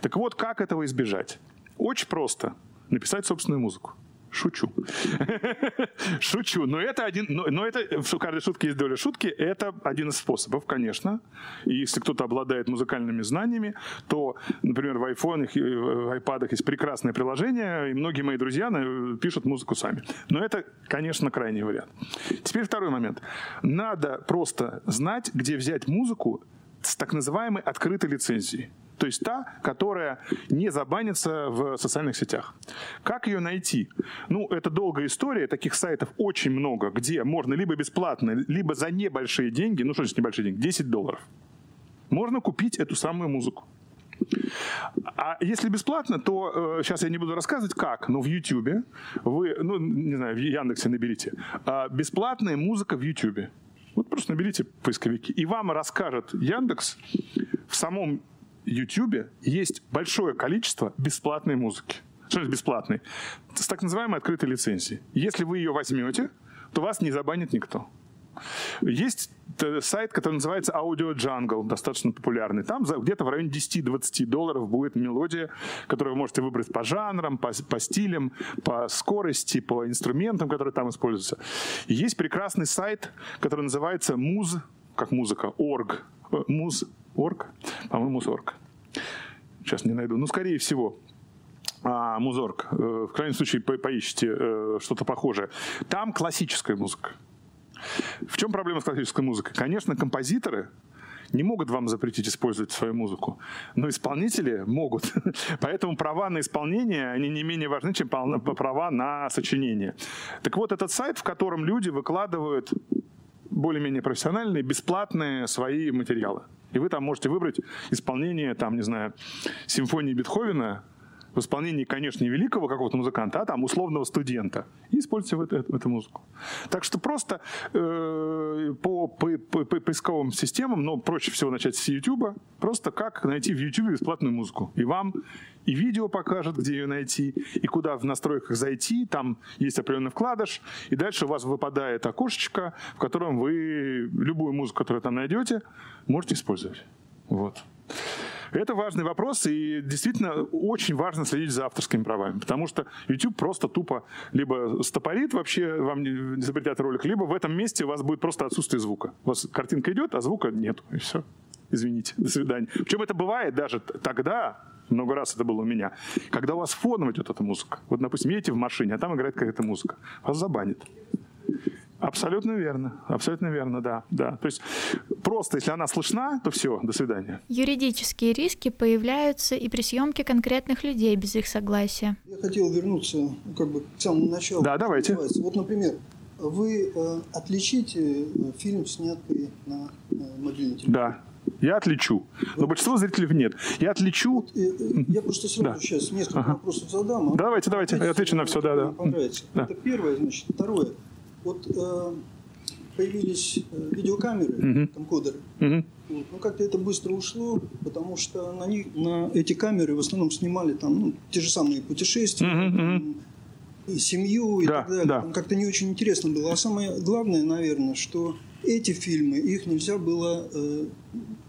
Так вот, как этого избежать? Очень просто написать собственную музыку. Шучу. Шучу. Но это один, но, но это, в каждой шутке есть доля шутки, это один из способов, конечно. И если кто-то обладает музыкальными знаниями, то, например, в и в айпадах есть прекрасное приложение, и многие мои друзья пишут музыку сами. Но это, конечно, крайний вариант. Теперь второй момент. Надо просто знать, где взять музыку с так называемой открытой лицензией. То есть та, которая не забанится в социальных сетях. Как ее найти? Ну, это долгая история, таких сайтов очень много, где можно либо бесплатно, либо за небольшие деньги, ну что значит небольшие деньги, 10 долларов, можно купить эту самую музыку. А если бесплатно, то э, сейчас я не буду рассказывать, как, но в YouTube вы, ну, не знаю, в Яндексе наберите, э, бесплатная музыка в YouTube. Вот просто наберите поисковики, и вам расскажет Яндекс в самом YouTube есть большое количество бесплатной музыки. Что значит бесплатной? С так называемой открытой лицензией. Если вы ее возьмете, то вас не забанит никто. Есть э, сайт, который называется Audio Jungle, достаточно популярный. Там где-то в районе 10-20 долларов будет мелодия, которую вы можете выбрать по жанрам, по, по стилям, по скорости, по инструментам, которые там используются. есть прекрасный сайт, который называется Muz, как музыка, org. Muz Орг? По-моему, Музорг. Сейчас не найду. Ну, скорее всего, а, Музорг. Э, в крайнем случае, по поищите э, что-то похожее. Там классическая музыка. В чем проблема с классической музыкой? Конечно, композиторы не могут вам запретить использовать свою музыку, но исполнители могут. Поэтому права на исполнение, они не менее важны, чем права на сочинение. Так вот, этот сайт, в котором люди выкладывают более-менее профессиональные, бесплатные свои материалы. И вы там можете выбрать исполнение, там, не знаю, симфонии Бетховена в исполнении, конечно, не великого какого-то музыканта, а там условного студента. И используйте эту, эту, эту музыку. Так что просто э, по, по, по, по поисковым системам, но проще всего начать с YouTube, просто как найти в YouTube бесплатную музыку. И вам и видео покажет, где ее найти, и куда в настройках зайти, там есть определенный вкладыш, и дальше у вас выпадает окошечко, в котором вы любую музыку, которую там найдете, можете использовать. Вот. Это важный вопрос, и действительно очень важно следить за авторскими правами, потому что YouTube просто тупо либо стопорит вообще, вам не запретят ролик, либо в этом месте у вас будет просто отсутствие звука. У вас картинка идет, а звука нет, и все. Извините, до свидания. Причем это бывает даже тогда, много раз это было у меня, когда у вас фоном идет эта музыка. Вот, допустим, едете в машине, а там играет какая-то музыка. Вас забанит. Абсолютно верно, абсолютно верно, да, да. То есть просто, если она слышна, то все, до свидания. Юридические риски появляются и при съемке конкретных людей без их согласия. Я хотел вернуться ну, как бы к самому началу. Да, давайте. Вот, например, вы э, отличите э, фильм, снятый на э, мобильный телефон? Да. Я отличу. Но большинство зрителей нет. Я отличу. Вот, э, э, я просто сразу да. сейчас несколько ага. вопросов задам. А давайте, давайте. Я отвечу на все, да, да. Понравится. Да. Это первое, значит. Второе. Вот э, появились э, видеокамеры, uh-huh. камкодеры. Uh-huh. Вот. Но как-то это быстро ушло, потому что на них, на эти камеры в основном снимали там ну, те же самые путешествия, uh-huh. там, и семью и да, так далее. Да. Там как-то не очень интересно было. А самое главное, наверное, что эти фильмы, их нельзя было э,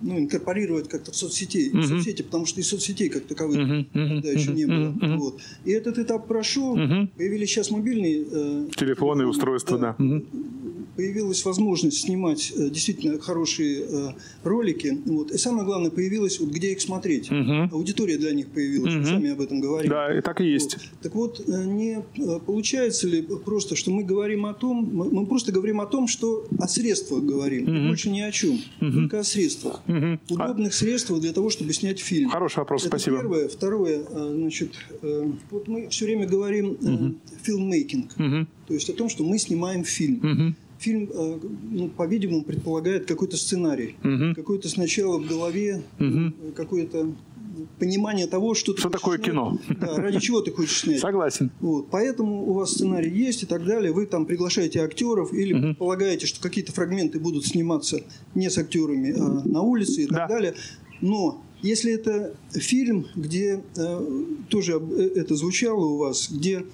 ну, инкорпорировать как-то в соцсети, uh-huh. в соцсети, потому что и соцсетей как таковых uh-huh. тогда uh-huh. еще не было. Uh-huh. Вот. И этот этап прошел, uh-huh. появились сейчас мобильные э, телефоны, устройства, да. да. Uh-huh появилась возможность снимать э, действительно хорошие э, ролики. Вот. И самое главное, появилось, вот, где их смотреть. Угу. Аудитория для них появилась, угу. сами об этом говорили. Да, и так и есть. Вот. Так вот, э, не получается ли просто, что мы говорим о том, мы просто говорим о том, что о средствах говорим, угу. больше ни о чем, угу. только о средствах. Угу. Удобных а... средствах для того, чтобы снять фильм. Хороший вопрос, Это спасибо. первое. Второе, значит, вот мы все время говорим угу. фильммейкинг, угу. то есть о том, что мы снимаем фильм. Угу фильм, э, ну, по-видимому, предполагает какой-то сценарий. Угу. Какой-то сначала в голове, угу. какое-то понимание того, что, что такое снять, кино. Да, ради чего ты хочешь снять. Согласен. Вот, поэтому у вас сценарий есть и так далее. Вы там приглашаете актеров или угу. предполагаете, что какие-то фрагменты будут сниматься не с актерами, а на улице и так да. далее. Но если это фильм, где э, тоже э, это звучало у вас, где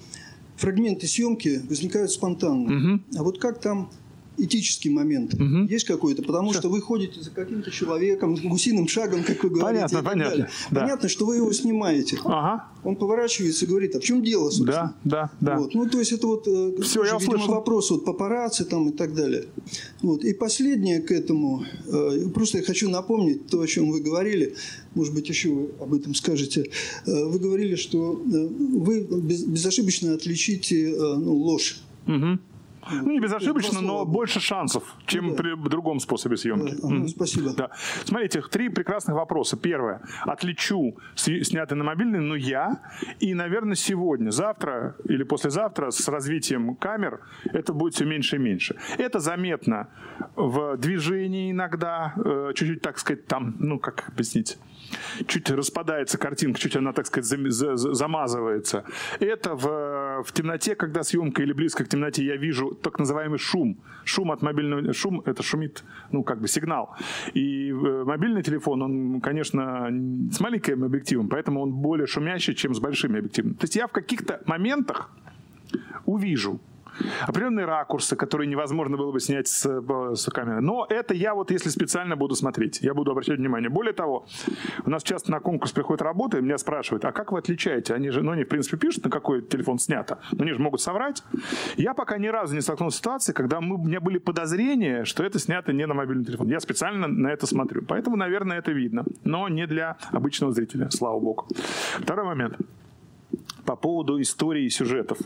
фрагменты съемки возникают спонтанно. Угу. А вот как там этический момент угу. есть какой-то, потому что, что вы ходите за каким-то человеком гусиным шагом, как вы говорите. Понятно, понятно. Да. Понятно, что вы его снимаете. Ага. Он поворачивается и говорит, а в чем дело, собственно? Да, да, да. Вот. Ну, то есть это вот э, Все, я видимо, услышал. вопрос вот папарацци там и так далее. Вот. И последнее к этому, э, просто я хочу напомнить то, о чем вы говорили, может быть, еще вы об этом скажете. Э, вы говорили, что вы безошибочно отличите ну, ложь. Угу. Ну, не безошибочно, но больше шансов, чем да. при другом способе съемки. Да, ага, спасибо. Да. Смотрите, три прекрасных вопроса. Первое. Отличу снятый на мобильный, но я. И, наверное, сегодня, завтра или послезавтра с развитием камер это будет все меньше и меньше. Это заметно в движении иногда, э, чуть-чуть, так сказать, там, ну, как объяснить, чуть распадается картинка, чуть она, так сказать, замазывается. Это в, в темноте, когда съемка или близко к темноте, я вижу так называемый шум. Шум от мобильного... Шум — это шумит, ну, как бы сигнал. И э, мобильный телефон, он, конечно, с маленьким объективом, поэтому он более шумящий, чем с большими объективами. То есть я в каких-то моментах увижу, определенные ракурсы, которые невозможно было бы снять с, э, с камеры. Но это я вот если специально буду смотреть, я буду обращать внимание. Более того, у нас часто на конкурс приходят работы, меня спрашивают, а как вы отличаете? Они же, ну, они, в принципе, пишут, на какой телефон снято, но они же могут соврать. Я пока ни разу не столкнулся с ситуацией, когда мы, у меня были подозрения, что это снято не на мобильный телефон. Я специально на это смотрю. Поэтому, наверное, это видно. Но не для обычного зрителя, слава богу. Второй момент. По поводу истории сюжетов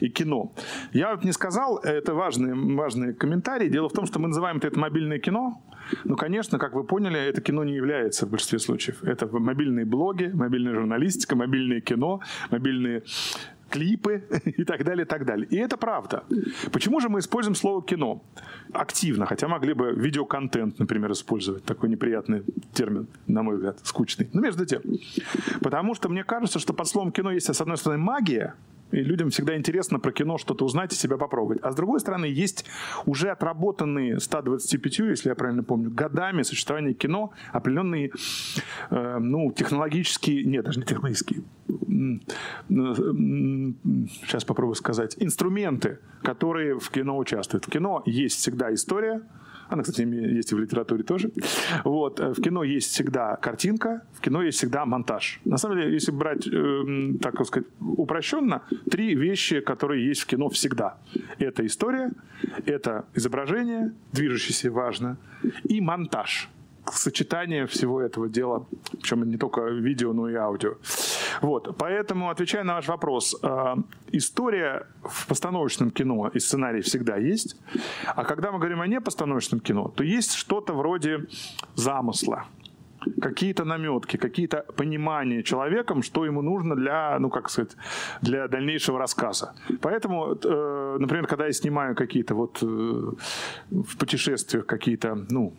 и кино. Я вот не сказал, это важный, важный комментарий. Дело в том, что мы называем это мобильное кино, ну, конечно, как вы поняли, это кино не является в большинстве случаев. Это мобильные блоги, мобильная журналистика, мобильное кино, мобильные клипы и так далее, и так далее. И это правда. Почему же мы используем слово кино активно, хотя могли бы видеоконтент, например, использовать, такой неприятный термин, на мой взгляд, скучный. Но между тем, потому что мне кажется, что под словом кино есть, с одной стороны, магия, и людям всегда интересно про кино что-то узнать и себя попробовать. А с другой стороны, есть уже отработанные 125, если я правильно помню, годами существования кино определенные, э, ну, технологические, нет, даже не технологические, сейчас попробую сказать, инструменты, которые в кино участвуют. В кино есть всегда история, она, кстати, есть и в литературе тоже. Вот. Э, в кино есть всегда картинка, в кино есть всегда монтаж. На самом деле, если брать, э, так сказать, упрощенно, три вещи, которые есть в кино всегда. Это история, это изображение, движущееся важно, и монтаж сочетание всего этого дела, причем не только видео, но и аудио. Вот, поэтому, отвечая на ваш вопрос, э, история в постановочном кино и сценарий всегда есть, а когда мы говорим о непостановочном кино, то есть что-то вроде замысла, какие-то наметки, какие-то понимания человеком, что ему нужно для, ну как сказать, для дальнейшего рассказа. Поэтому, э, например, когда я снимаю какие-то вот э, в путешествиях какие-то, ну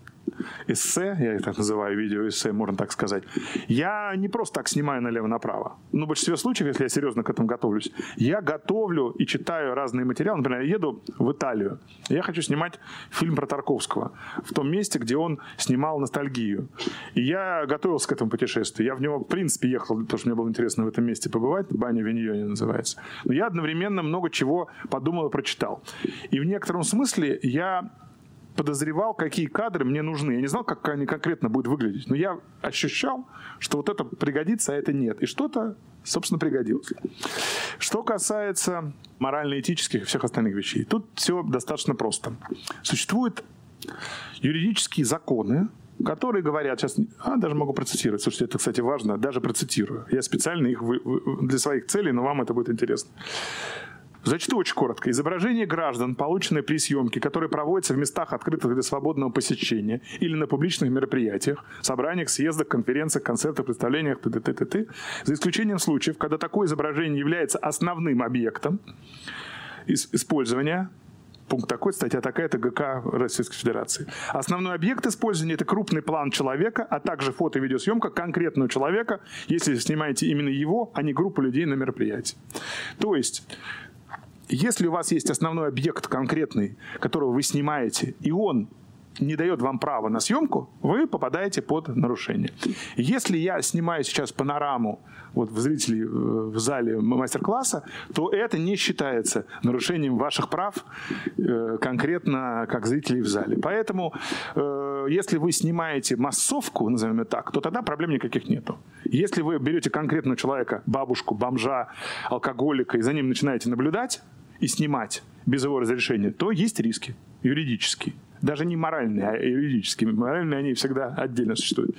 эссе, я это называю видеоэссе, можно так сказать, я не просто так снимаю налево-направо. Но в большинстве случаев, если я серьезно к этому готовлюсь, я готовлю и читаю разные материалы. Например, я еду в Италию. Я хочу снимать фильм про Тарковского в том месте, где он снимал ностальгию. И я готовился к этому путешествию. Я в него, в принципе, ехал, потому что мне было интересно в этом месте побывать. Баня Виньоне называется. Но я одновременно много чего подумал и прочитал. И в некотором смысле я подозревал, какие кадры мне нужны. Я не знал, как они конкретно будут выглядеть, но я ощущал, что вот это пригодится, а это нет. И что-то, собственно, пригодилось. Что касается морально-этических и всех остальных вещей, тут все достаточно просто. Существуют юридические законы, которые говорят, сейчас, а, даже могу процитировать, слушайте, это, кстати, важно, даже процитирую. Я специально их для своих целей, но вам это будет интересно. Зачту очень коротко. Изображение граждан, полученное при съемке, которые проводятся в местах, открытых для свободного посещения или на публичных мероприятиях, собраниях, съездах, конференциях, концертах, представлениях, т.д. т.т. За исключением случаев, когда такое изображение является основным объектом использования пункт такой, статья такая-то ГК Российской Федерации. Основной объект использования – это крупный план человека, а также фото- и видеосъемка конкретного человека, если снимаете именно его, а не группу людей на мероприятии. То есть если у вас есть основной объект конкретный, которого вы снимаете, и он не дает вам права на съемку, вы попадаете под нарушение. Если я снимаю сейчас панораму вот в зрителей э, в зале мастер-класса, то это не считается нарушением ваших прав э, конкретно как зрителей в зале. Поэтому э, если вы снимаете массовку, назовем это так, то тогда проблем никаких нету. Если вы берете конкретного человека, бабушку, бомжа, алкоголика, и за ним начинаете наблюдать и снимать без его разрешения, то есть риски юридические даже не моральные, а юридические. Моральные они всегда отдельно существуют.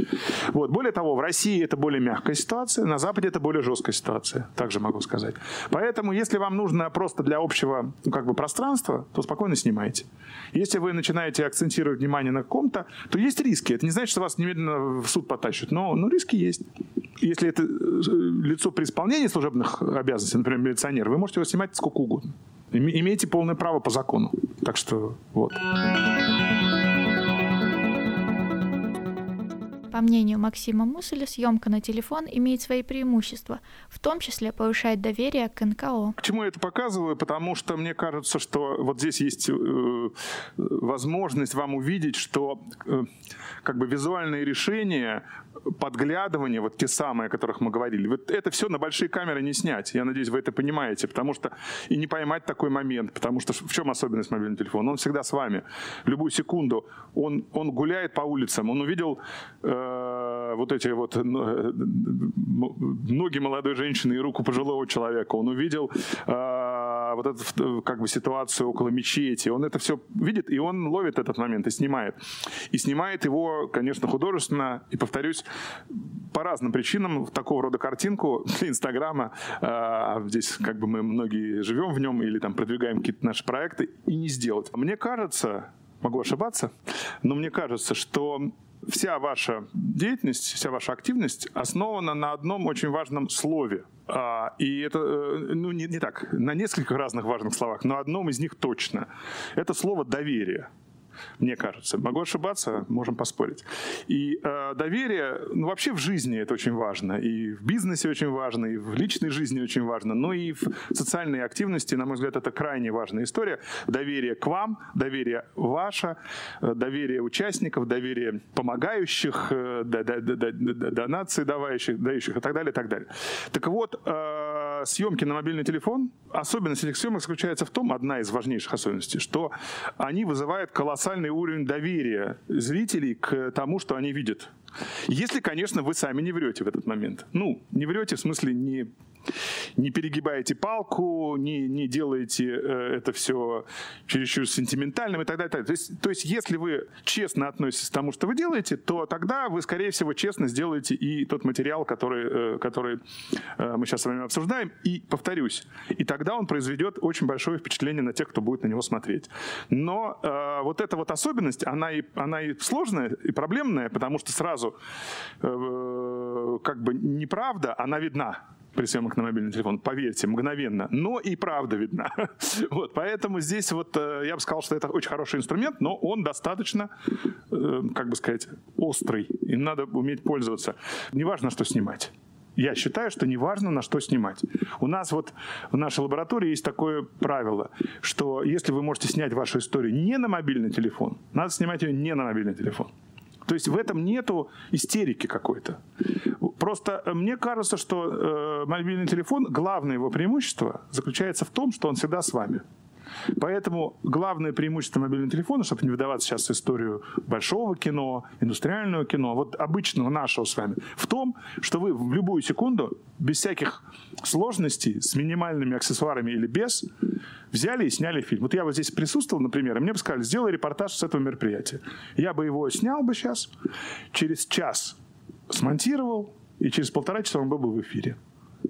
Вот. Более того, в России это более мягкая ситуация, на Западе это более жесткая ситуация, также могу сказать. Поэтому, если вам нужно просто для общего ну, как бы, пространства, то спокойно снимайте. Если вы начинаете акцентировать внимание на ком-то, то есть риски. Это не значит, что вас немедленно в суд потащат, но, но риски есть. Если это э, лицо при исполнении служебных обязанностей, например, милиционер, вы можете его снимать сколько угодно. Имеете полное право по закону. Так что вот. По мнению Максима Мусоля, съемка на телефон имеет свои преимущества, в том числе повышает доверие к НКО. К чему я это показываю? Потому что мне кажется, что вот здесь есть э, возможность вам увидеть, что э, как бы визуальные решения подглядывания, вот те самые, о которых мы говорили, вот это все на большие камеры не снять. Я надеюсь, вы это понимаете, потому что и не поймать такой момент, потому что в чем особенность мобильного телефона? Он всегда с вами. Любую секунду он, он гуляет по улицам, он увидел э, вот эти вот э, ноги молодой женщины и руку пожилого человека, он увидел э, вот эту как бы ситуацию около мечети, он это все видит, и он ловит этот момент и снимает. И снимает его, конечно, художественно, и, повторюсь, по разным причинам такого рода картинку для Инстаграма, э, здесь как бы мы многие живем в нем или там продвигаем какие-то наши проекты, и не сделать. Мне кажется, могу ошибаться, но мне кажется, что вся ваша деятельность, вся ваша активность основана на одном очень важном слове. А, и это, э, ну, не, не так, на нескольких разных важных словах, но одном из них точно. Это слово «доверие» мне кажется. Могу ошибаться, можем поспорить. И э, доверие, ну, вообще в жизни это очень важно. И в бизнесе очень важно, и в личной жизни очень важно. Но и в социальной активности, на мой взгляд, это крайне важная история. Доверие к вам, доверие ваше, э, доверие участников, доверие помогающих, э, донации давающих, дающих и так далее, и так далее. Так вот, э, съемки на мобильный телефон, особенность этих съемок заключается в том, одна из важнейших особенностей, что они вызывают колоссальный колоссальный уровень доверия зрителей к тому, что они видят. Если, конечно, вы сами не врете в этот момент. Ну, не врете в смысле не не перегибаете палку, не, не делаете э, это все чересчур сентиментальным и так далее. То есть, то есть, если вы честно относитесь к тому, что вы делаете, то тогда вы, скорее всего, честно сделаете и тот материал, который, э, который э, мы сейчас с вами обсуждаем. И, повторюсь, и тогда он произведет очень большое впечатление на тех, кто будет на него смотреть. Но э, вот эта вот особенность, она и, она и сложная, и проблемная, потому что сразу э, как бы неправда, она видна при съемках на мобильный телефон, поверьте, мгновенно, но и правда видна. Вот, поэтому здесь вот э, я бы сказал, что это очень хороший инструмент, но он достаточно, э, как бы сказать, острый, им надо уметь пользоваться. Неважно, что снимать. Я считаю, что неважно, на что снимать. У нас вот в нашей лаборатории есть такое правило, что если вы можете снять вашу историю не на мобильный телефон, надо снимать ее не на мобильный телефон. То есть в этом нету истерики какой-то. Просто э, мне кажется, что э, мобильный телефон, главное его преимущество заключается в том, что он всегда с вами. Поэтому главное преимущество мобильного телефона, чтобы не выдаваться сейчас в историю большого кино, индустриального кино, вот обычного нашего с вами, в том, что вы в любую секунду, без всяких сложностей, с минимальными аксессуарами или без, взяли и сняли фильм. Вот я вот здесь присутствовал, например, и мне бы сказали, сделай репортаж с этого мероприятия. Я бы его снял бы сейчас, через час смонтировал, и через полтора часа он был бы в эфире.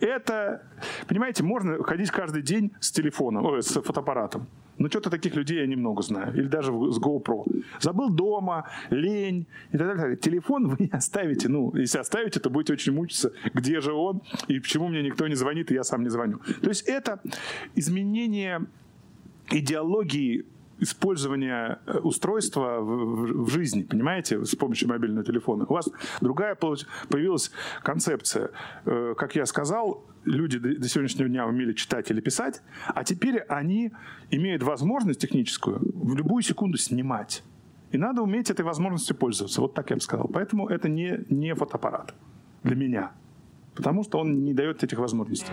Это, понимаете, можно ходить каждый день с телефоном, ой, с фотоаппаратом. Но что-то таких людей я немного знаю. Или даже с GoPro. Забыл дома, лень и так далее. Телефон вы не оставите. Ну, если оставите, то будете очень мучиться, где же он и почему мне никто не звонит, и я сам не звоню. То есть это изменение идеологии использования э, устройства в, в жизни, понимаете, с помощью мобильного телефона. У вас другая появилась концепция. Э, как я сказал, люди до сегодняшнего дня умели читать или писать, а теперь они имеют возможность техническую в любую секунду снимать. И надо уметь этой возможностью пользоваться. Вот так я бы сказал. Поэтому это не, не фотоаппарат для меня. Потому что он не дает этих возможностей.